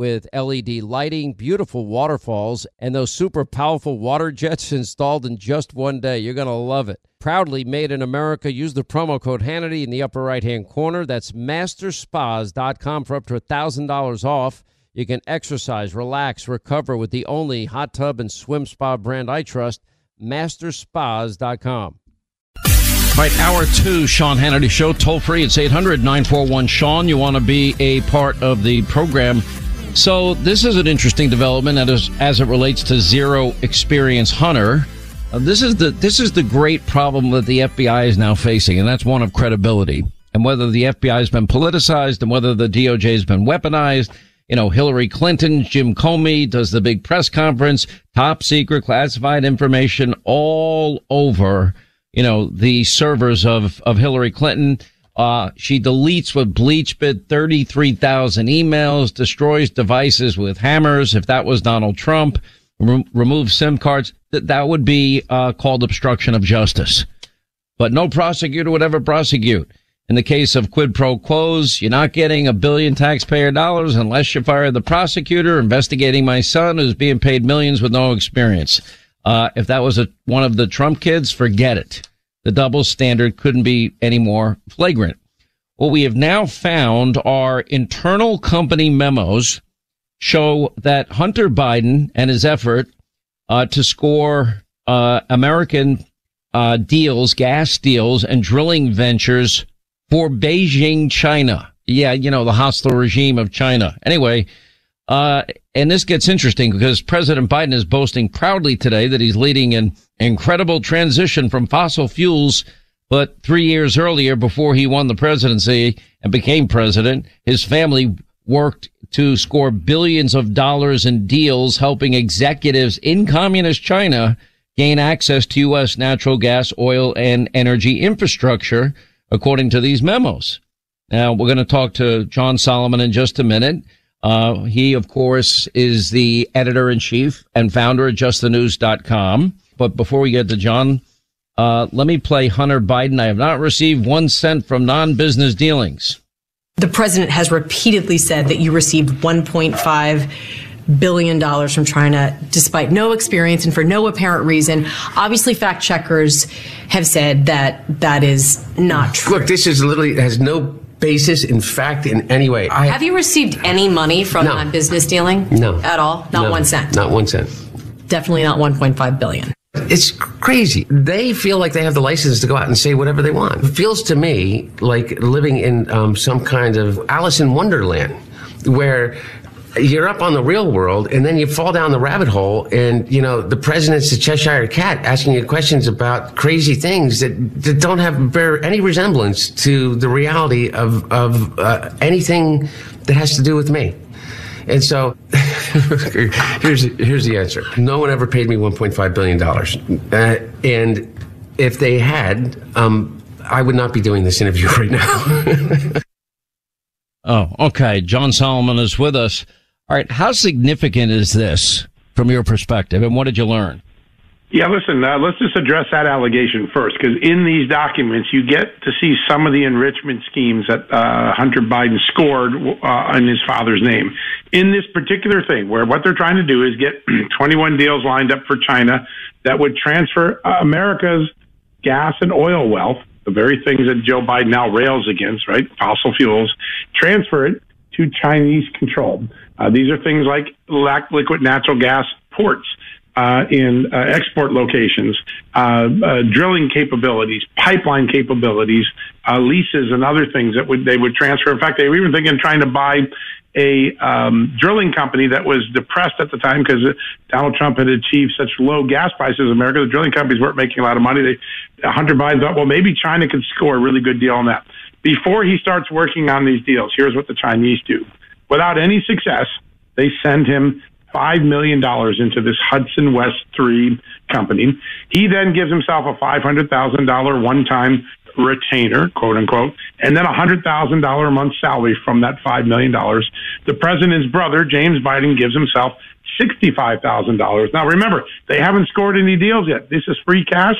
with LED lighting, beautiful waterfalls, and those super powerful water jets installed in just one day. You're going to love it. Proudly made in America. Use the promo code Hannity in the upper right hand corner. That's masterspas.com for up to $1,000 off. You can exercise, relax, recover with the only hot tub and swim spa brand I trust, masterspas.com. All right, hour two, Sean Hannity Show, toll free. It's 800 941 Sean. You want to be a part of the program. So, this is an interesting development as, as it relates to zero experience hunter. Uh, this is the this is the great problem that the FBI is now facing, and that's one of credibility. And whether the FBI has been politicized and whether the DOJ has been weaponized, you know, Hillary Clinton, Jim Comey does the big press conference, top secret classified information all over, you know, the servers of, of Hillary Clinton. Uh, she deletes with BleachBit 33,000 emails, destroys devices with hammers. If that was Donald Trump, re- remove SIM cards that that would be uh, called obstruction of justice. But no prosecutor would ever prosecute. In the case of quid pro quos, you're not getting a billion taxpayer dollars unless you fire the prosecutor investigating my son who's being paid millions with no experience. Uh, if that was a, one of the Trump kids, forget it. The double standard couldn't be any more flagrant. What we have now found are internal company memos show that Hunter Biden and his effort uh, to score uh, American uh, deals, gas deals, and drilling ventures for Beijing, China. Yeah, you know, the hostile regime of China. Anyway, uh, and this gets interesting because President Biden is boasting proudly today that he's leading an incredible transition from fossil fuels. But three years earlier, before he won the presidency and became president, his family worked to score billions of dollars in deals helping executives in communist China gain access to U.S. natural gas, oil, and energy infrastructure, according to these memos. Now, we're going to talk to John Solomon in just a minute. Uh, he, of course, is the editor in chief and founder of justthenews.com. But before we get to John, uh, let me play Hunter Biden. I have not received one cent from non-business dealings. The president has repeatedly said that you received 1.5 billion dollars from China despite no experience and for no apparent reason. Obviously, fact checkers have said that that is not true. Look, this is literally has no basis in fact in any way. I, have you received any money from no. that business dealing? No. At all? Not no, one cent? Not one cent. Definitely not 1.5 billion. It's crazy. They feel like they have the license to go out and say whatever they want. It feels to me like living in um, some kind of Alice in Wonderland where you're up on the real world and then you fall down the rabbit hole and you know the president's the cheshire cat asking you questions about crazy things that, that don't have any resemblance to the reality of, of uh, anything that has to do with me and so here's here's the answer. No one ever paid me 1.5 billion dollars, uh, and if they had, um, I would not be doing this interview right now. oh, okay. John Solomon is with us. All right. How significant is this from your perspective, and what did you learn? Yeah, listen, uh, let's just address that allegation first, because in these documents, you get to see some of the enrichment schemes that uh, Hunter Biden scored uh, in his father's name. In this particular thing, where what they're trying to do is get 21 deals lined up for China that would transfer uh, America's gas and oil wealth, the very things that Joe Biden now rails against, right? Fossil fuels, transfer it to Chinese control. Uh, these are things like liquid natural gas ports uh, in uh, export locations, uh, uh, drilling capabilities, pipeline capabilities, uh, leases, and other things that would they would transfer. In fact, they were even thinking of trying to buy a um, drilling company that was depressed at the time because Donald Trump had achieved such low gas prices in America. The drilling companies weren't making a lot of money. They, Hunter Biden thought, well, maybe China could score a really good deal on that. Before he starts working on these deals, here's what the Chinese do. Without any success, they send him $5 million into this Hudson West 3 company. He then gives himself a $500,000 one time retainer, quote unquote, and then a $100,000 a month salary from that $5 million. The president's brother, James Biden, gives himself $65,000. Now remember, they haven't scored any deals yet. This is free cash.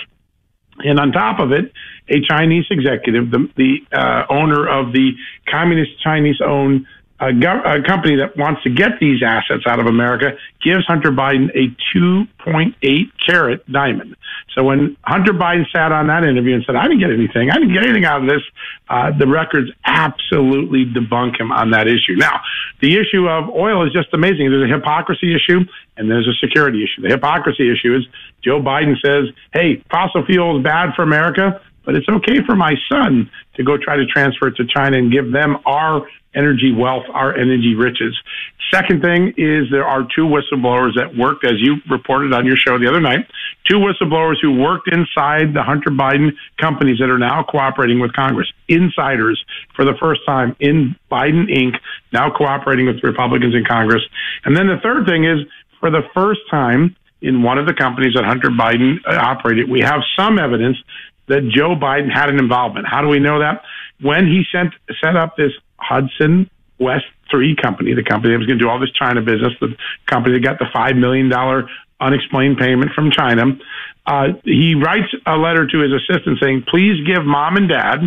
And on top of it, a Chinese executive, the, the uh, owner of the communist Chinese owned a, a, company that wants to get these assets out of America gives Hunter Biden a 2.8 carat diamond. So when Hunter Biden sat on that interview and said, I didn't get anything, I didn't get anything out of this, uh, the records absolutely debunk him on that issue. Now, the issue of oil is just amazing. There's a hypocrisy issue and there's a security issue. The hypocrisy issue is Joe Biden says, hey, fossil fuel is bad for America but it's okay for my son to go try to transfer it to China and give them our energy wealth, our energy riches. Second thing is there are two whistleblowers that worked, as you reported on your show the other night, two whistleblowers who worked inside the Hunter Biden companies that are now cooperating with Congress. Insiders for the first time in Biden Inc., now cooperating with Republicans in Congress. And then the third thing is for the first time in one of the companies that Hunter Biden uh, operated, we have some evidence that Joe Biden had an involvement. How do we know that? When he sent set up this Hudson West 3 company, the company that was going to do all this China business, the company that got the $5 million unexplained payment from China. Uh, he writes a letter to his assistant saying, please give mom and dad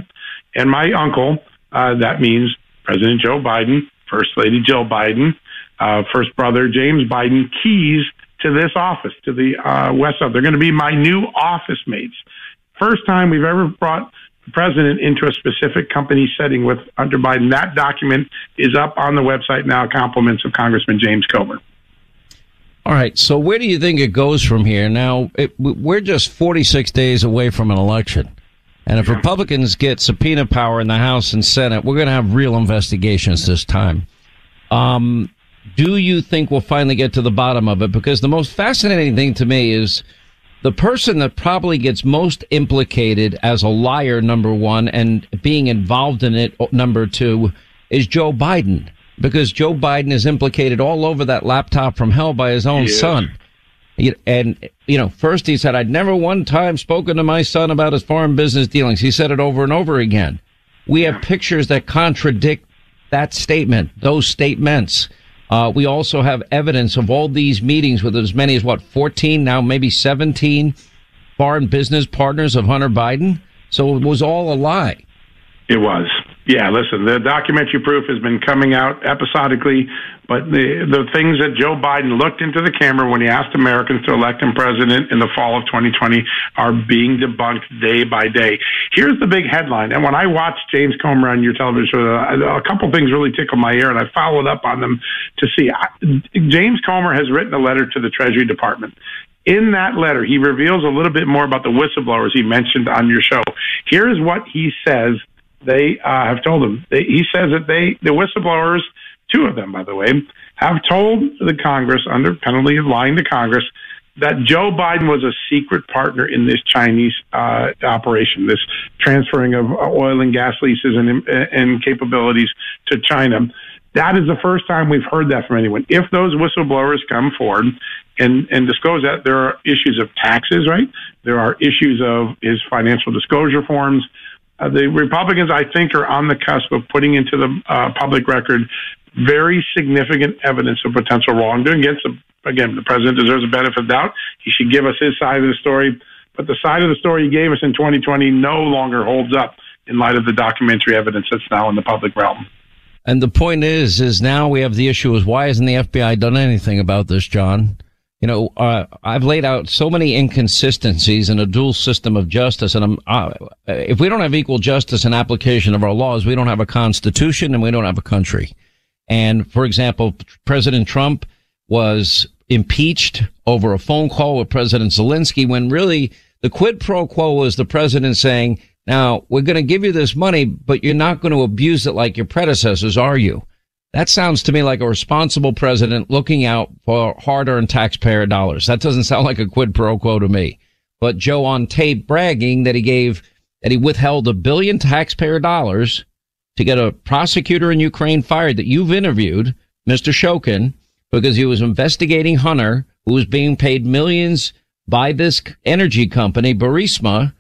and my uncle, uh, that means President Joe Biden, First Lady Jill Biden, uh, first brother James Biden, keys to this office, to the uh, West They're going to be my new office mates. First time we've ever brought president into a specific company setting with Hunter Biden. That document is up on the website now. Compliments of Congressman James Comer. All right. So where do you think it goes from here? Now, it, we're just 46 days away from an election. And if Republicans get subpoena power in the House and Senate, we're going to have real investigations this time. Um, do you think we'll finally get to the bottom of it? Because the most fascinating thing to me is the person that probably gets most implicated as a liar, number one, and being involved in it, number two, is Joe Biden. Because Joe Biden is implicated all over that laptop from hell by his own son. And, you know, first he said, I'd never one time spoken to my son about his foreign business dealings. He said it over and over again. We have pictures that contradict that statement, those statements. Uh, we also have evidence of all these meetings with as many as what 14 now maybe 17 foreign business partners of Hunter Biden. So it was all a lie. It was. Yeah, listen, the documentary proof has been coming out episodically, but the the things that Joe Biden looked into the camera when he asked Americans to elect him president in the fall of 2020 are being debunked day by day. Here's the big headline, and when I watched James Comer on your television show, a couple things really tickled my ear, and I followed up on them to see. James Comer has written a letter to the Treasury Department. In that letter, he reveals a little bit more about the whistleblowers he mentioned on your show. Here's what he says they uh, have told him. They, he says that they, the whistleblowers, two of them, by the way, have told the Congress under penalty of lying to Congress that Joe Biden was a secret partner in this Chinese uh, operation, this transferring of oil and gas leases and, and capabilities to China. That is the first time we've heard that from anyone. If those whistleblowers come forward and, and disclose that, there are issues of taxes, right? There are issues of his financial disclosure forms. Uh, the Republicans, I think, are on the cusp of putting into the uh, public record very significant evidence of potential wrongdoing against the, again, the president deserves a benefit of doubt. He should give us his side of the story. But the side of the story he gave us in 2020 no longer holds up in light of the documentary evidence that's now in the public realm. And the point is, is now we have the issue is why hasn't the FBI done anything about this, John? You know, uh, I've laid out so many inconsistencies in a dual system of justice, and uh, if we don't have equal justice and application of our laws, we don't have a constitution and we don't have a country. And for example, President Trump was impeached over a phone call with President Zelensky when really the quid pro quo was the president saying, now we're going to give you this money, but you're not going to abuse it like your predecessors, are you? That sounds to me like a responsible president looking out for hard earned taxpayer dollars. That doesn't sound like a quid pro quo to me. But Joe on tape bragging that he gave, that he withheld a billion taxpayer dollars to get a prosecutor in Ukraine fired that you've interviewed, Mr. Shokin, because he was investigating Hunter, who was being paid millions by this energy company, Burisma,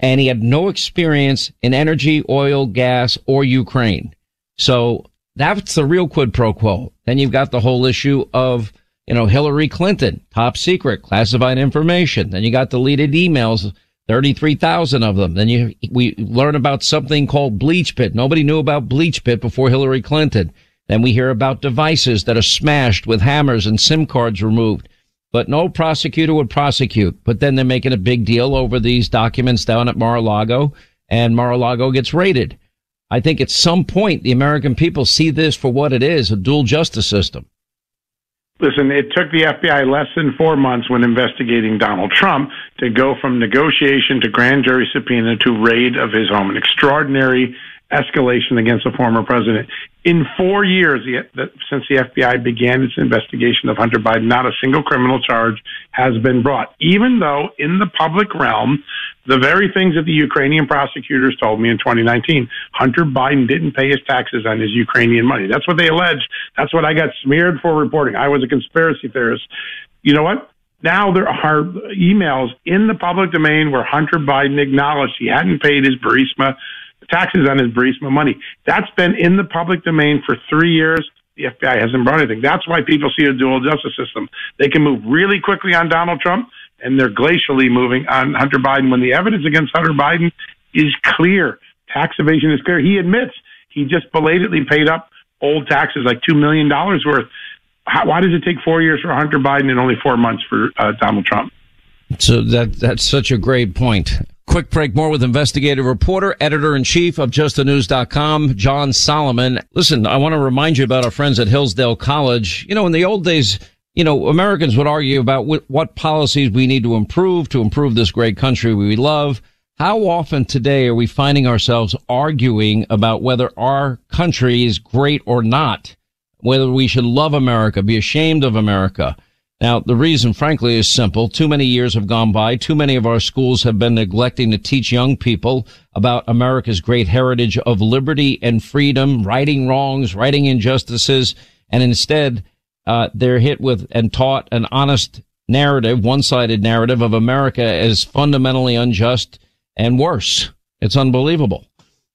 and he had no experience in energy, oil, gas, or Ukraine. So that's the real quid pro quo. Then you've got the whole issue of, you know, Hillary Clinton, top secret, classified information. Then you got deleted emails 33,000 of them. Then you, we learn about something called BleachBit. Nobody knew about BleachBit before Hillary Clinton. Then we hear about devices that are smashed with hammers and SIM cards removed. But no prosecutor would prosecute. But then they're making a big deal over these documents down at Mar-a-Lago and Mar-a-Lago gets raided. I think at some point the American people see this for what it is, a dual justice system. Listen, it took the FBI less than four months when investigating Donald Trump to go from negotiation to grand jury subpoena to raid of his home. An extraordinary escalation against a former president. In four years since the FBI began its investigation of Hunter Biden, not a single criminal charge has been brought, even though in the public realm, the very things that the Ukrainian prosecutors told me in 2019, Hunter Biden didn't pay his taxes on his Ukrainian money. That's what they alleged. That's what I got smeared for reporting. I was a conspiracy theorist. You know what? Now there are emails in the public domain where Hunter Biden acknowledged he hadn't paid his Burisma taxes on his Burisma money. That's been in the public domain for three years. The FBI hasn't brought anything. That's why people see a dual justice system. They can move really quickly on Donald Trump, and they're glacially moving on Hunter Biden when the evidence against Hunter Biden is clear. Tax evasion is clear. He admits he just belatedly paid up old taxes, like $2 million worth. How, why does it take four years for Hunter Biden and only four months for uh, Donald Trump? So that that's such a great point. Quick break more with investigative reporter, editor in chief of justthenews.com, John Solomon. Listen, I want to remind you about our friends at Hillsdale College. You know, in the old days, you know, Americans would argue about what policies we need to improve to improve this great country we love. How often today are we finding ourselves arguing about whether our country is great or not? Whether we should love America, be ashamed of America? Now, the reason, frankly, is simple. Too many years have gone by. Too many of our schools have been neglecting to teach young people about America's great heritage of liberty and freedom, righting wrongs, righting injustices, and instead, uh, they're hit with and taught an honest narrative, one-sided narrative of America as fundamentally unjust and worse. It's unbelievable.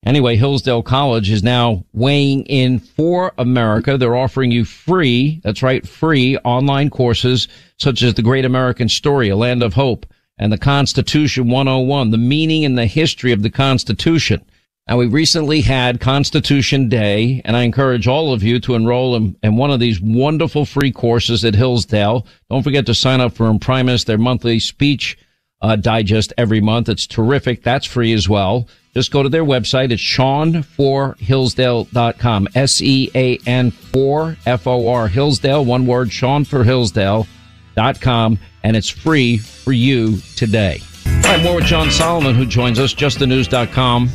Anyway, Hillsdale College is now weighing in for America. They're offering you free, that's right, free online courses such as The Great American Story, A Land of Hope, and The Constitution 101, the meaning and the history of the Constitution. Now, we recently had Constitution Day, and I encourage all of you to enroll in, in, one of these wonderful free courses at Hillsdale. Don't forget to sign up for Imprimis, their monthly speech uh, digest every month. It's terrific. That's free as well. Just go to their website. It's sean4hillsdale.com. S-E-A-N 4 F-O-R Hillsdale. One word, sean4hillsdale.com. And it's free for you today. All right, more with John Solomon, who joins us, justthenews.com.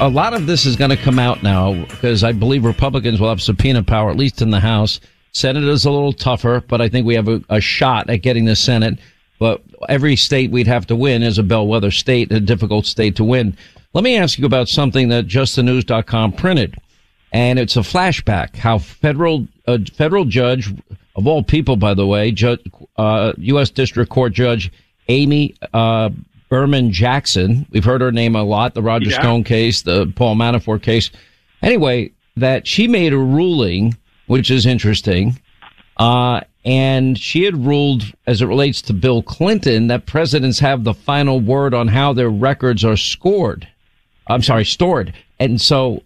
A lot of this is going to come out now because I believe Republicans will have subpoena power, at least in the House. Senate is a little tougher, but I think we have a, a shot at getting the Senate. But every state we'd have to win is a bellwether state, a difficult state to win. Let me ask you about something that justthenews.com printed. And it's a flashback how federal, a federal judge of all people, by the way, judge, uh, U.S. District Court Judge Amy, uh, Berman Jackson. We've heard her name a lot. The Roger yeah. Stone case, the Paul Manafort case. Anyway, that she made a ruling which is interesting. Uh, and she had ruled, as it relates to Bill Clinton, that presidents have the final word on how their records are scored. I'm sorry, stored. And so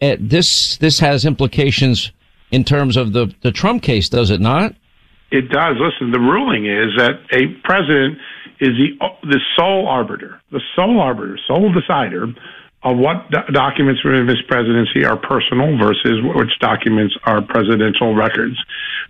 uh, this this has implications in terms of the the Trump case, does it not? It does. Listen, the ruling is that a president is the the sole arbiter, the sole arbiter, sole decider of what do- documents from his presidency are personal versus which documents are presidential records.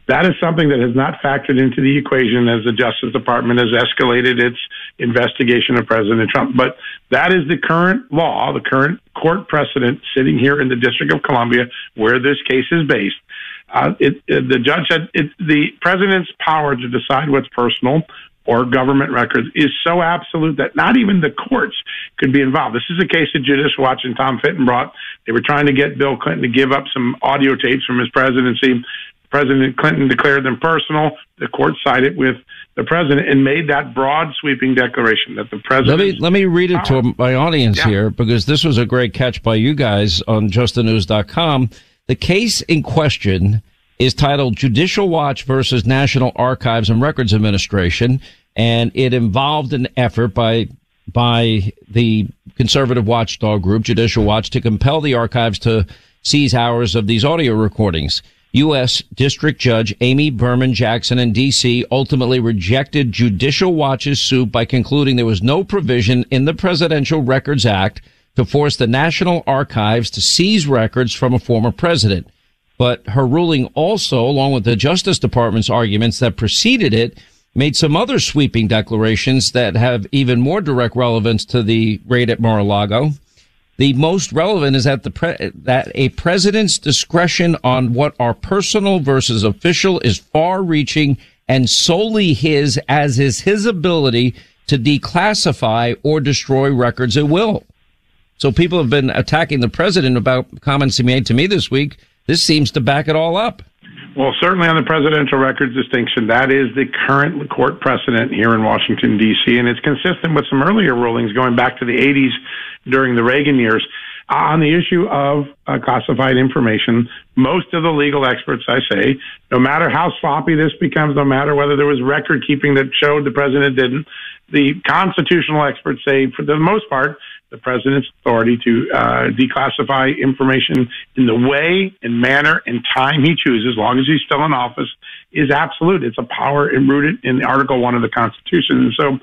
That is something that has not factored into the equation as the Justice Department has escalated its investigation of President Trump. But that is the current law, the current court precedent sitting here in the District of Columbia where this case is based. Uh, it, it, the judge said it, the president's power to decide what's personal or government records is so absolute that not even the courts could be involved. This is a case that Judicial Watch and Tom Fitton brought. They were trying to get Bill Clinton to give up some audio tapes from his presidency. President Clinton declared them personal. The court sided with the president and made that broad sweeping declaration that the president. Let me let me read it to my audience Yeah. here because this was a great catch by you guys on justthenews.com. The case in question is titled Judicial Watch versus National Archives and Records Administration, and it involved an effort by by the conservative watchdog group Judicial Watch to compel the archives to seize hours of these audio recordings. U.S. District Judge Amy Berman Jackson in D.C. ultimately rejected Judicial Watch's suit by concluding there was no provision in the Presidential Records Act to force the National Archives to seize records from a former president. But her ruling also, along with the Justice Department's arguments that preceded it, made some other sweeping declarations that have even more direct relevance to the raid at Mar-a-Lago. The most relevant is that the pre- that a president's discretion on what are personal versus official is far-reaching and solely his, as is his ability to declassify or destroy records at will. So people have been attacking the president about comments he made to me this week. This seems to back it all up. Well, certainly on the presidential records distinction, that is the current court precedent here in Washington, D.C., and it's consistent with some earlier rulings going back to the 80s during the Reagan years. On the issue of uh, classified information, most of the legal experts, I say, no matter how sloppy this becomes, no matter whether there was record keeping that showed the president didn't, the constitutional experts say, for the most part, the president's authority to uh, declassify information in the way and manner and time he chooses, as long as he's still in office, is absolute. It's a power rooted in Article One of the Constitution. And so,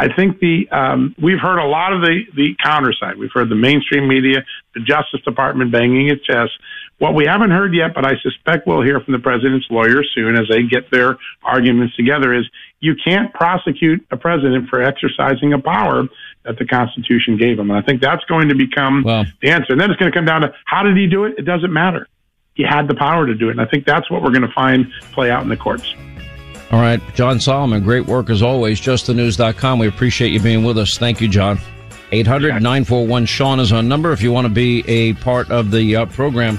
I think the um, we've heard a lot of the the counter side. We've heard the mainstream media, the Justice Department banging its chest. What we haven't heard yet, but I suspect we'll hear from the president's lawyers soon as they get their arguments together, is you can't prosecute a president for exercising a power that the Constitution gave him. And I think that's going to become Well- the answer. And then it's going to come down to how did he do it? It doesn't matter. He had the power to do it. And I think that's what we're going to find play out in the courts. All right, John Solomon, great work as always. JustTheNews.com. We appreciate you being with us. Thank you, John. 800 941 Sean is our number if you want to be a part of the uh, program.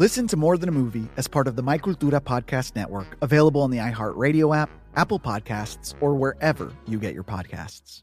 Listen to More Than a Movie as part of the My Cultura Podcast Network, available on the iHeartRadio app, Apple Podcasts, or wherever you get your podcasts.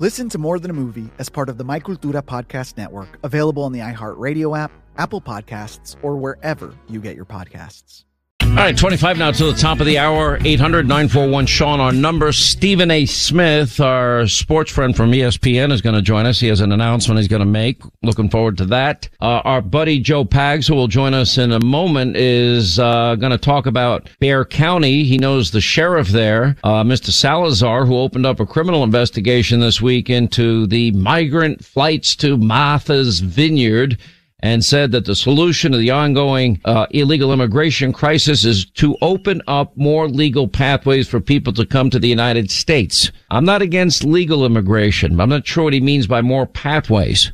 Listen to More Than a Movie as part of the My Cultura Podcast Network, available on the iHeartRadio app, Apple Podcasts, or wherever you get your podcasts. All right, 25 now to the top of the hour. 800 941 Sean, our number. Stephen A. Smith, our sports friend from ESPN, is going to join us. He has an announcement he's going to make. Looking forward to that. Uh, our buddy Joe Pags, who will join us in a moment, is uh, going to talk about Bexar County. He knows the sheriff there, uh, Mr. Salazar, who opened up a criminal investigation this week into the migrant flights to Martha's Vineyard and said that the solution to the ongoing uh, illegal immigration crisis is to open up more legal pathways for people to come to the United States. I'm not against legal immigration. I'm not sure what he means by more pathways.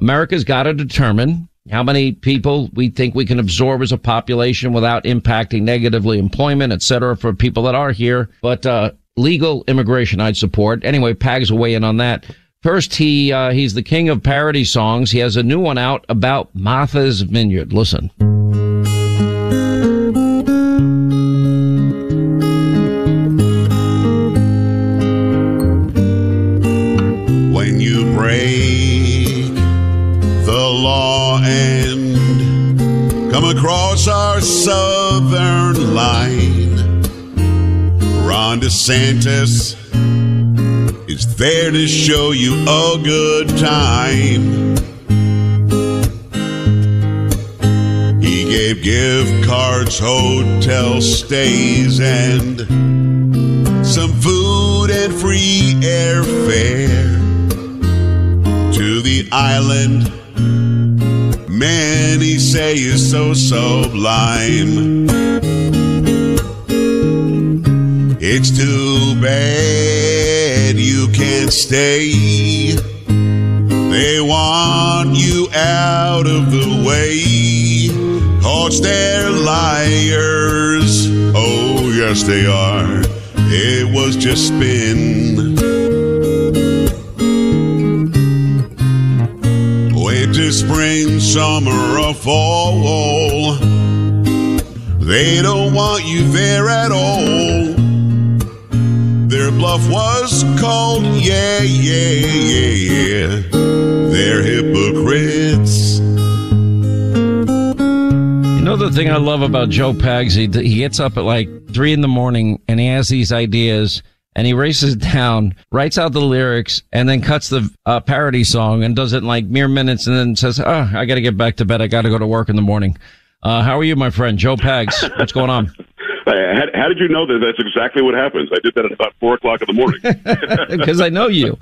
America's got to determine how many people we think we can absorb as a population without impacting negatively employment, et cetera, for people that are here. But uh, legal immigration, I'd support. Anyway, Pags will weigh in on that. First, he uh, he's the king of parody songs. He has a new one out about Martha's Vineyard. Listen. when you break the law and come across our southern line. Ron DeSantis there to show you a good time. He gave gift cards, hotel stays, and some food and free airfare to the island. Many say is so sublime. It's too bad can't stay. They want you out of the way. Cause they're liars. Oh, yes, they are. It was just spin. Winter, spring, summer, or fall. They don't want you there at all. Their bluff was called, yeah, yeah, yeah, yeah. They're hypocrites. You know the thing I love about Joe Pags? He, he gets up at like three in the morning and he has these ideas and he races down, writes out the lyrics, and then cuts the uh, parody song and does it in like mere minutes and then says, oh, I got to get back to bed. I got to go to work in the morning. Uh, how are you, my friend? Joe Pags. What's going on? How, how did you know that that's exactly what happens? I did that at about four o'clock in the morning. Because I know you.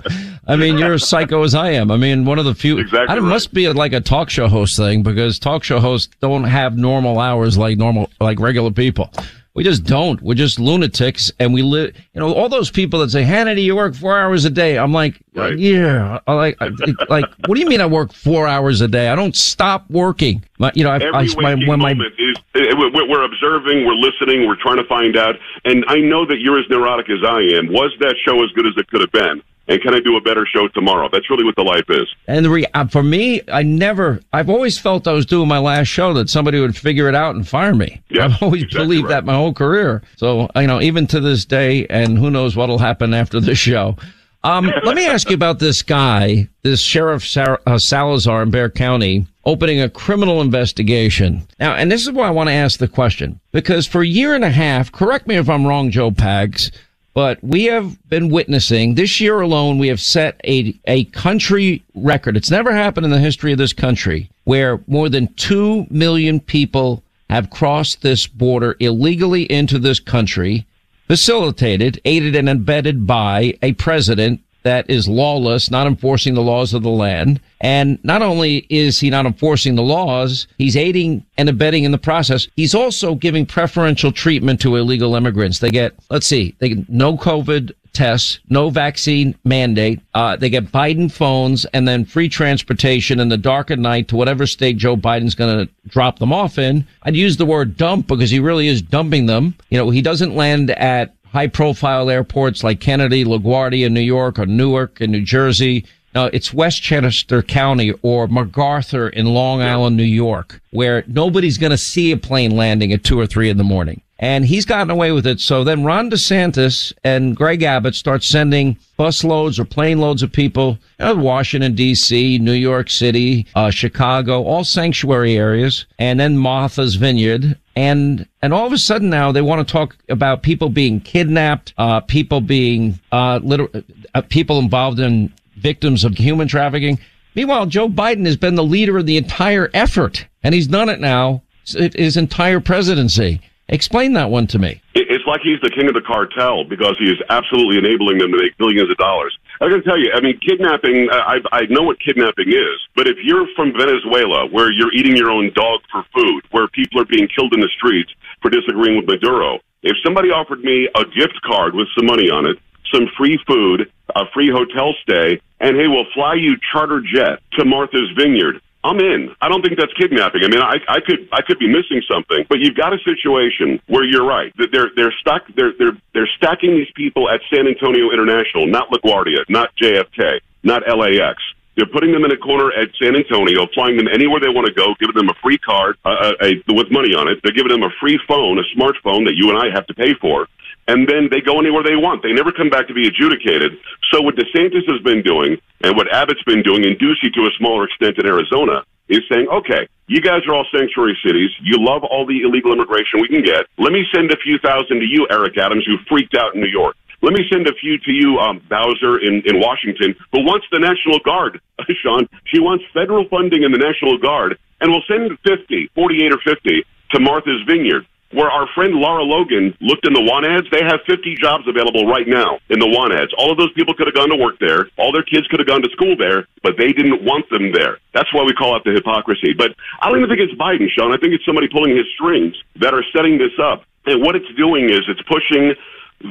I mean, you're as psycho as I am. I mean, one of the few. Exactly I, it must be like a talk show host thing because talk show hosts don't have normal hours like normal, like regular people. We just don't. We're just lunatics, and we live. You know, all those people that say, "Hannity, you work four hours a day." I'm like, yeah. I like, I, like, what do you mean I work four hours a day? I don't stop working. My, you know, I, Every I, my, when my is we're observing, we're listening, we're trying to find out. And I know that you're as neurotic as I am. Was that show as good as it could have been? And can I do a better show tomorrow? That's really what the life is. And the re- uh, for me, I never, I've always felt I was doing my last show that somebody would figure it out and fire me. I've always believed that my whole career. So, you know, even to this day, and who knows what'll happen after this show. Um, let me ask you about this guy, this Sheriff Sar- uh, Salazar in Bexar County, opening a criminal investigation. Now, and this is why I want to ask the question, because for a year and a half, correct me if I'm wrong, Joe Pags, but we have been witnessing this year alone, we have set a, a country record. It's never happened in the history of this country where more than 2 million people have crossed this border illegally into this country, facilitated, aided and abetted by a president that is lawless, not enforcing the laws of the land. And not only is he not enforcing the laws, he's aiding and abetting in the process. He's also giving preferential treatment to illegal immigrants. They get, let's see, they get no COVID tests, no vaccine mandate. Uh, they get Biden phones and then free transportation in the dark of night to whatever state Joe Biden's going to drop them off in. I'd use the word dump because he really is dumping them. You know, he doesn't land at high profile airports like Kennedy, LaGuardia in New York or Newark in New Jersey. No, it's Westchester County or MacArthur in Long Island, New York, where nobody's going to see a plane landing at two or three in the morning. And he's gotten away with it. So then Ron DeSantis and Greg Abbott start sending bus loads or plane loads of people, you know, Washington D.C., New York City, uh, Chicago, all sanctuary areas, and then Martha's Vineyard. And, and all of a sudden now they want to talk about people being kidnapped, uh, people being, uh, liter- uh, people involved in victims of human trafficking. Meanwhile, Joe Biden has been the leader of the entire effort, and he's done it now his entire presidency. Explain that one to me. It's like he's the king of the cartel because he is absolutely enabling them to make billions of dollars. I got to tell you, I mean, kidnapping, I, I I know what kidnapping is, but if you're from Venezuela, where you're eating your own dog for food, where people are being killed in the streets for disagreeing with Maduro, if somebody offered me a gift card with some money on it, some free food, a free hotel stay, and hey, we'll fly you charter jet to Martha's Vineyard. I'm in. I don't think that's kidnapping. I mean, I, I could I could be missing something, but you've got a situation where you're right. That they're they're stuck. They're they're they're stacking these people at San Antonio International, not LaGuardia, not JFK, not LAX. They're putting them in a corner at San Antonio, flying them anywhere they want to go, giving them a free card uh, a, a, with money on it. They're giving them a free phone, a smartphone that you and I have to pay for and then they go anywhere they want. They never come back to be adjudicated. So what DeSantis has been doing and what Abbott's been doing, and Ducey to a smaller extent in Arizona, is saying, okay, you guys are all sanctuary cities. You love all the illegal immigration we can get. Let me send a few thousand to you, Eric Adams, who freaked out in New York. Let me send a few to you, um, Bowser in, in Washington, who wants the National Guard, Sean. She wants federal funding in the National Guard, and we'll send 50, 48 or 50 to Martha's Vineyard, where our friend Lara Logan looked in the want ads. They have 50 jobs available right now in the want ads. All of those people could have gone to work there. All their kids could have gone to school there, but they didn't want them there. That's why we call out the hypocrisy. But I don't even think it's Biden, Sean. I think it's somebody pulling his strings that are setting this up. And what it's doing is it's pushing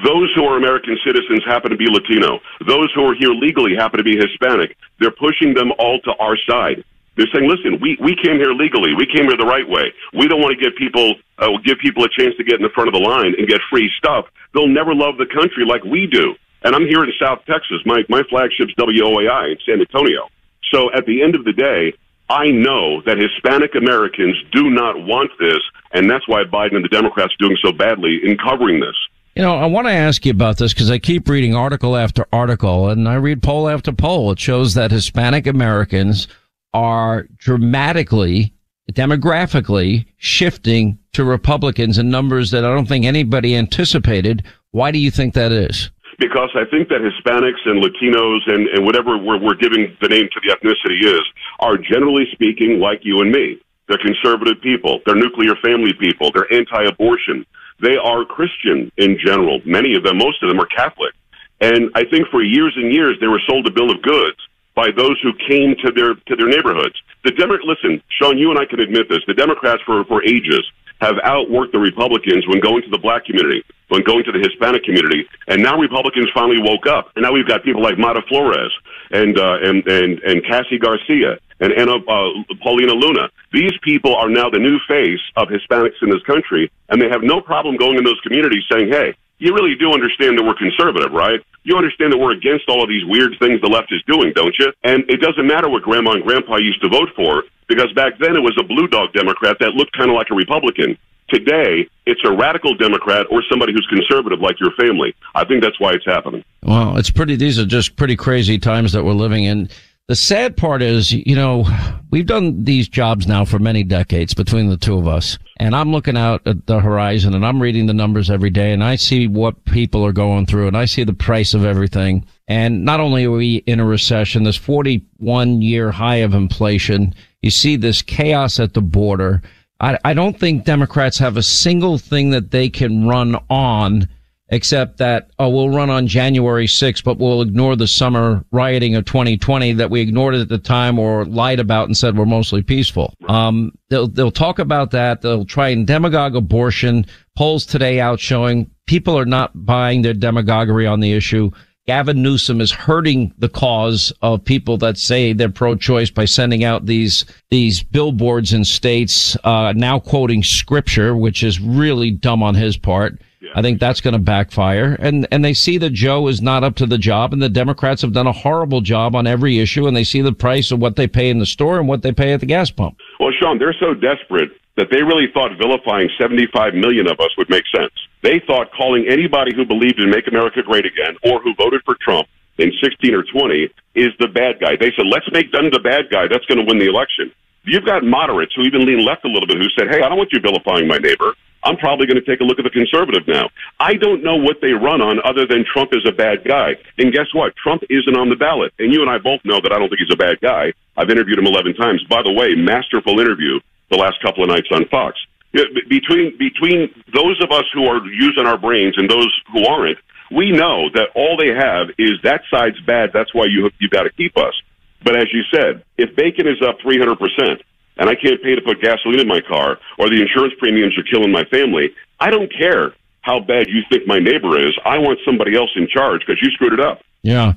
those who are American citizens happen to be Latino. Those who are here legally happen to be Hispanic. They're pushing them all to our side. They're saying, listen, we, we came here legally. We came here the right way. We don't want to give people, uh, give people a chance to get in the front of the line and get free stuff. They'll never love the country like we do. And I'm here in South Texas. My, my flagship's WOAI in San Antonio. So at the end of the day, I know that Hispanic Americans do not want this, and that's why Biden and the Democrats are doing so badly in covering this. You know, I want to ask you about this because I keep reading article after article and I read poll after poll. It shows that Hispanic Americans are dramatically, demographically shifting to Republicans in numbers that I don't think anybody anticipated. Why do you think that is? Because I think that Hispanics and Latinos and, and whatever we're, we're giving the name to the ethnicity is are generally speaking like you and me. They're conservative people. They're nuclear family people. They're anti-abortion. They are Christian in general. Many of them, most of them are Catholic. And I think for years and years they were sold a bill of goods by those who came to their to their neighborhoods. The Demo- listen, Sean, you and I can admit this. The Democrats for for ages have outworked the Republicans when going to the black community, when going to the Hispanic community, and now Republicans finally woke up, and now we've got people like Mayra Flores and uh, and and and Cassy Garcia and Anna uh, Paulina Luna. These people are now the new face of Hispanics in this country, and they have no problem going in those communities saying, "Hey, you really do understand that we're conservative, right? You understand that we're against all of these weird things the left is doing, don't you? And it doesn't matter what grandma and grandpa used to vote for because back then it was a blue dog Democrat that looked kind of like a Republican. Today, it's a radical Democrat or somebody who's conservative like your family. I think that's why it's happening. Well, it's pretty, these are just pretty crazy times that we're living in. The sad part is, you know, we've done these jobs now for many decades between the two of us. And I'm looking out at the horizon and I'm reading the numbers every day and I see what people are going through and I see the price of everything. And not only are we in a recession, this 41 year high of inflation, you see this chaos at the border. I, I don't think Democrats have a single thing that they can run on except that oh we'll run on January 6th, but we'll ignore the summer rioting of 2020 that we ignored at the time or lied about and said we're mostly peaceful. Um, they'll they'll talk about that. They'll try and demagogue abortion. Polls today out showing people are not buying their demagoguery on the issue. Gavin Newsom is hurting the cause of people that say they're pro-choice by sending out these these billboards in states uh, now quoting scripture, which is really dumb on his part. I think that's going to backfire. And, and they see that Joe is not up to the job and the Democrats have done a horrible job on every issue and they see the price of what they pay in the store and what they pay at the gas pump. Well, Sean, they're so desperate that they really thought vilifying 75 million of us would make sense. They thought calling anybody who believed in Make America Great Again or who voted for Trump in 16 or 20 is the bad guy. They said, let's make them the bad guy. That's going to win the election. You've got moderates who even lean left a little bit who said, hey, I don't want you vilifying my neighbor. I'm probably going to take a look at the conservative now. I don't know what they run on other than Trump is a bad guy. And guess what? Trump isn't on the ballot. And you and I both know that I don't think he's a bad guy. I've interviewed him 11 times. By the way, masterful interview the last couple of nights on Fox. Between, between those of us who are using our brains and those who aren't, we know that all they have is that side's bad. That's why you, you got to keep us. But as you said, if bacon is up 300%, and I can't pay to put gasoline in my car, or the insurance premiums are killing my family, I don't care how bad you think my neighbor is. I want somebody else in charge because you screwed it up. Yeah.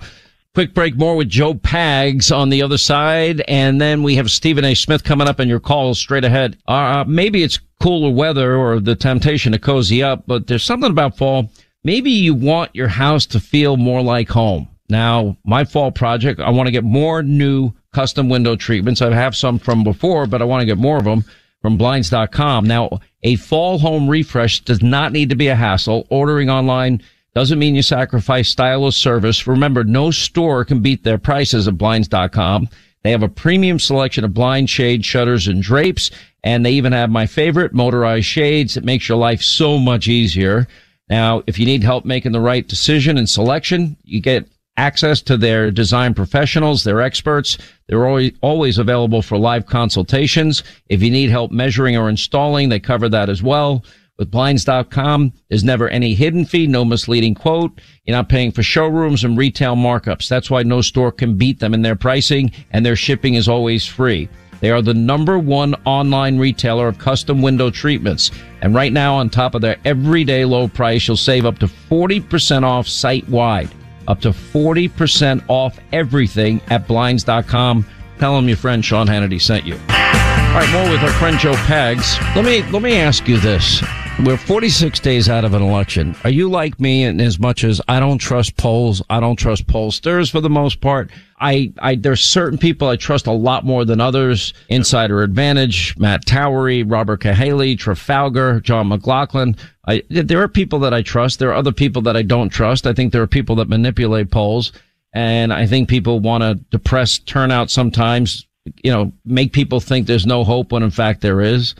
Quick break more with Joe Pags on the other side. And then we have Stephen A. Smith coming up in your calls straight ahead. Uh, maybe it's cooler weather or the temptation to cozy up, but there's something about fall. Maybe you want your house to feel more like home. Now, my fall project, I want to get more new custom window treatments. I have some from before, but I want to get more of them from blinds.com. Now, a fall home refresh does not need to be a hassle. Ordering online doesn't mean you sacrifice style or service. Remember, no store can beat their prices at blinds.com. They have a premium selection of blind shade shutters and drapes, and they even have my favorite motorized shades. It makes your life so much easier. Now, if you need help making the right decision and selection, you get access to their design professionals, their experts. They're always, always available for live consultations. If you need help measuring or installing, they cover that as well. With blinds.com, there's never any hidden fee, no misleading quote. You're not paying for showrooms and retail markups. That's why no store can beat them in their pricing and their shipping is always free. They are the number one online retailer of custom window treatments. And right now, on top of their everyday low price, you'll save up to 40% off site wide. Up to 40% off everything at blinds.com. Tell them your friend Sean Hannity sent you. All right, more with our friend Joe Pags. Let me let me ask you this: We're 46 days out of an election. Are you like me in as much as I don't trust polls? I don't trust pollsters for the most part. I, I there's certain people I trust a lot more than others. Insider Advantage, Matt Towery, Robert Cahaly, Trafalgar, John McLaughlin. I, there are people that I trust. There are other people that I don't trust. I think there are people that manipulate polls. And I think people want to depress turnout sometimes you know, make people think there's no hope when in fact there is.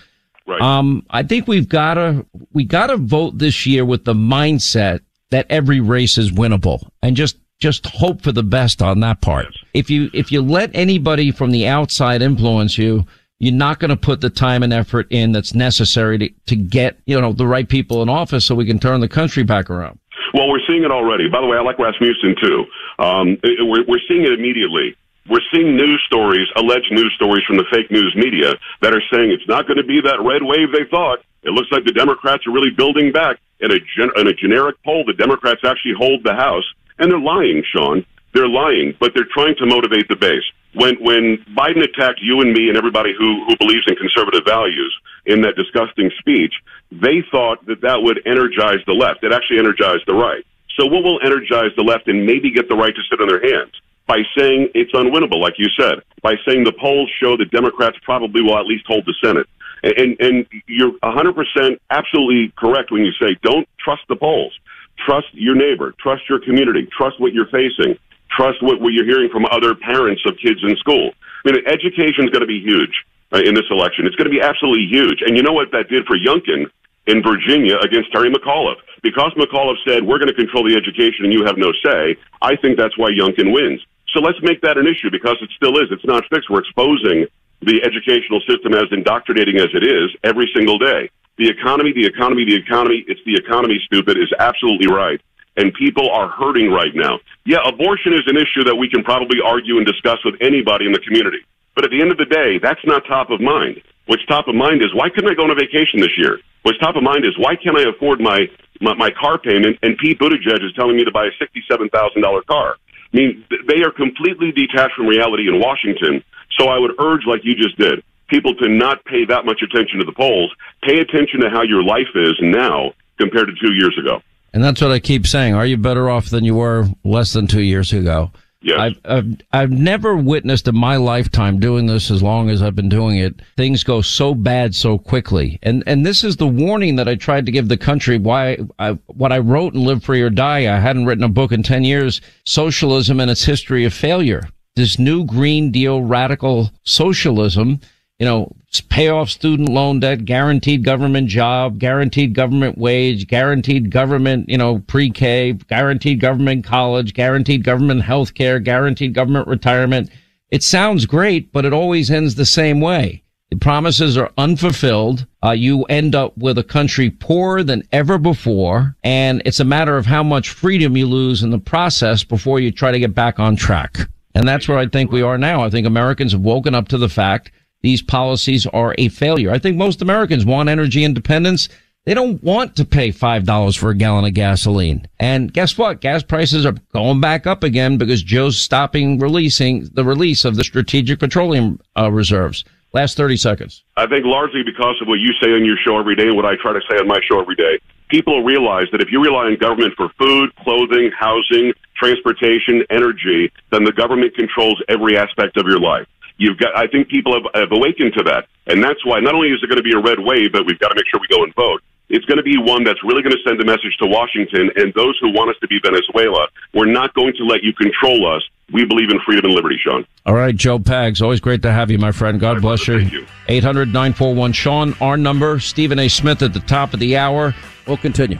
Right. Um, I think we've got to we got to vote this year with the mindset that every race is winnable, and just just hope for the best on that part. Yes. If you if you let anybody from the outside influence you, you're not going to put the time and effort in that's necessary to to get you know the right people in office so we can turn the country back around. Well, we're seeing it already. By the way, I like Rasmussen too. Um, it- we're, we're seeing it immediately. We're seeing news stories, alleged news stories from the fake news media that are saying it's not going to be that red wave they thought. It looks like the Democrats are really building back. In a, gen- in a generic poll, the Democrats actually hold the House. And they're lying, Sean. They're lying, but they're trying to motivate the base. When, when Biden attacked you and me and everybody who, who believes in conservative values in that disgusting speech, they thought that that would energize the left. It actually energized the right. So what will energize the left and maybe get the right to sit on their hands? By saying it's unwinnable, like you said. By saying the polls show that Democrats probably will at least hold the Senate. And, and, you're 100% absolutely correct when you say don't trust the polls. Trust your neighbor. Trust your community. Trust what you're facing. Trust what, what you're hearing from other parents of kids in school. I mean, education is going to be huge uh, in this election. It's going to be absolutely huge. And you know what that did for Youngkin in Virginia against Terry McAuliffe? Because McAuliffe said, we're going to control the education and you have no say, I think that's why Youngkin wins. So let's make that an issue because it still is. It's not fixed. We're exposing the educational system as indoctrinating as it is every single day. The economy, the economy, the economy, it's the economy, stupid, is absolutely right. And people are hurting right now. Yeah, abortion is an issue that we can probably argue and discuss with anybody in the community. But at the end of the day, that's not top of mind. What's top of mind is why couldn't I go on a vacation this year? What's top of mind is why can't I afford my, my, my car payment? And Pete Buttigieg is telling me to buy a $67,000 car. I mean, they are completely detached from reality in Washington. So I would urge, like you just did, people to not pay that much attention to the polls. Pay attention to how your life is now compared to two years ago. And that's what I keep saying. Are you better off than you were less than two years ago? Yes. I've, I've, I've never witnessed in my lifetime doing this as long as I've been doing it. Things go so bad so quickly. And, and this is the warning that I tried to give the country why I, what I wrote in Live Free or Die. I hadn't written a book in 10 years, Socialism and its History of Failure. This new Green Deal radical socialism, you know, pay off student loan debt, guaranteed government job, guaranteed government wage, guaranteed government, you know, pre-K, guaranteed government college, guaranteed government health care, guaranteed government retirement. It sounds great, but it always ends the same way. The promises are unfulfilled. Uh, you end up with a country poorer than ever before. And it's a matter of how much freedom you lose in the process before you try to get back on track. And that's where I think we are now. I think Americans have woken up to the fact these policies are a failure. I think most Americans want energy independence. They don't want to pay $5 for a gallon of gasoline. And guess what? Gas prices are going back up again because Joe's stopping releasing the release of the strategic petroleum uh, reserves. Last 30 seconds. I think largely because of what you say on your show every day and what I try to say on my show every day. People realize that if you rely on government for food, clothing, housing, transportation, energy, then the government controls every aspect of your life. You've got, I think people have, have awakened to that. And that's why not only is it going to be a red wave, but we've got to make sure we go and vote. It's going to be one that's really going to send a message to Washington and those who want us to be Venezuela. We're not going to let you control us. We believe in freedom and liberty, Sean. All right, Joe Pags, always great to have you, my friend. God bless you. 800 941 Sean, our number. Stephen A. Smith at the top of the hour. We'll continue.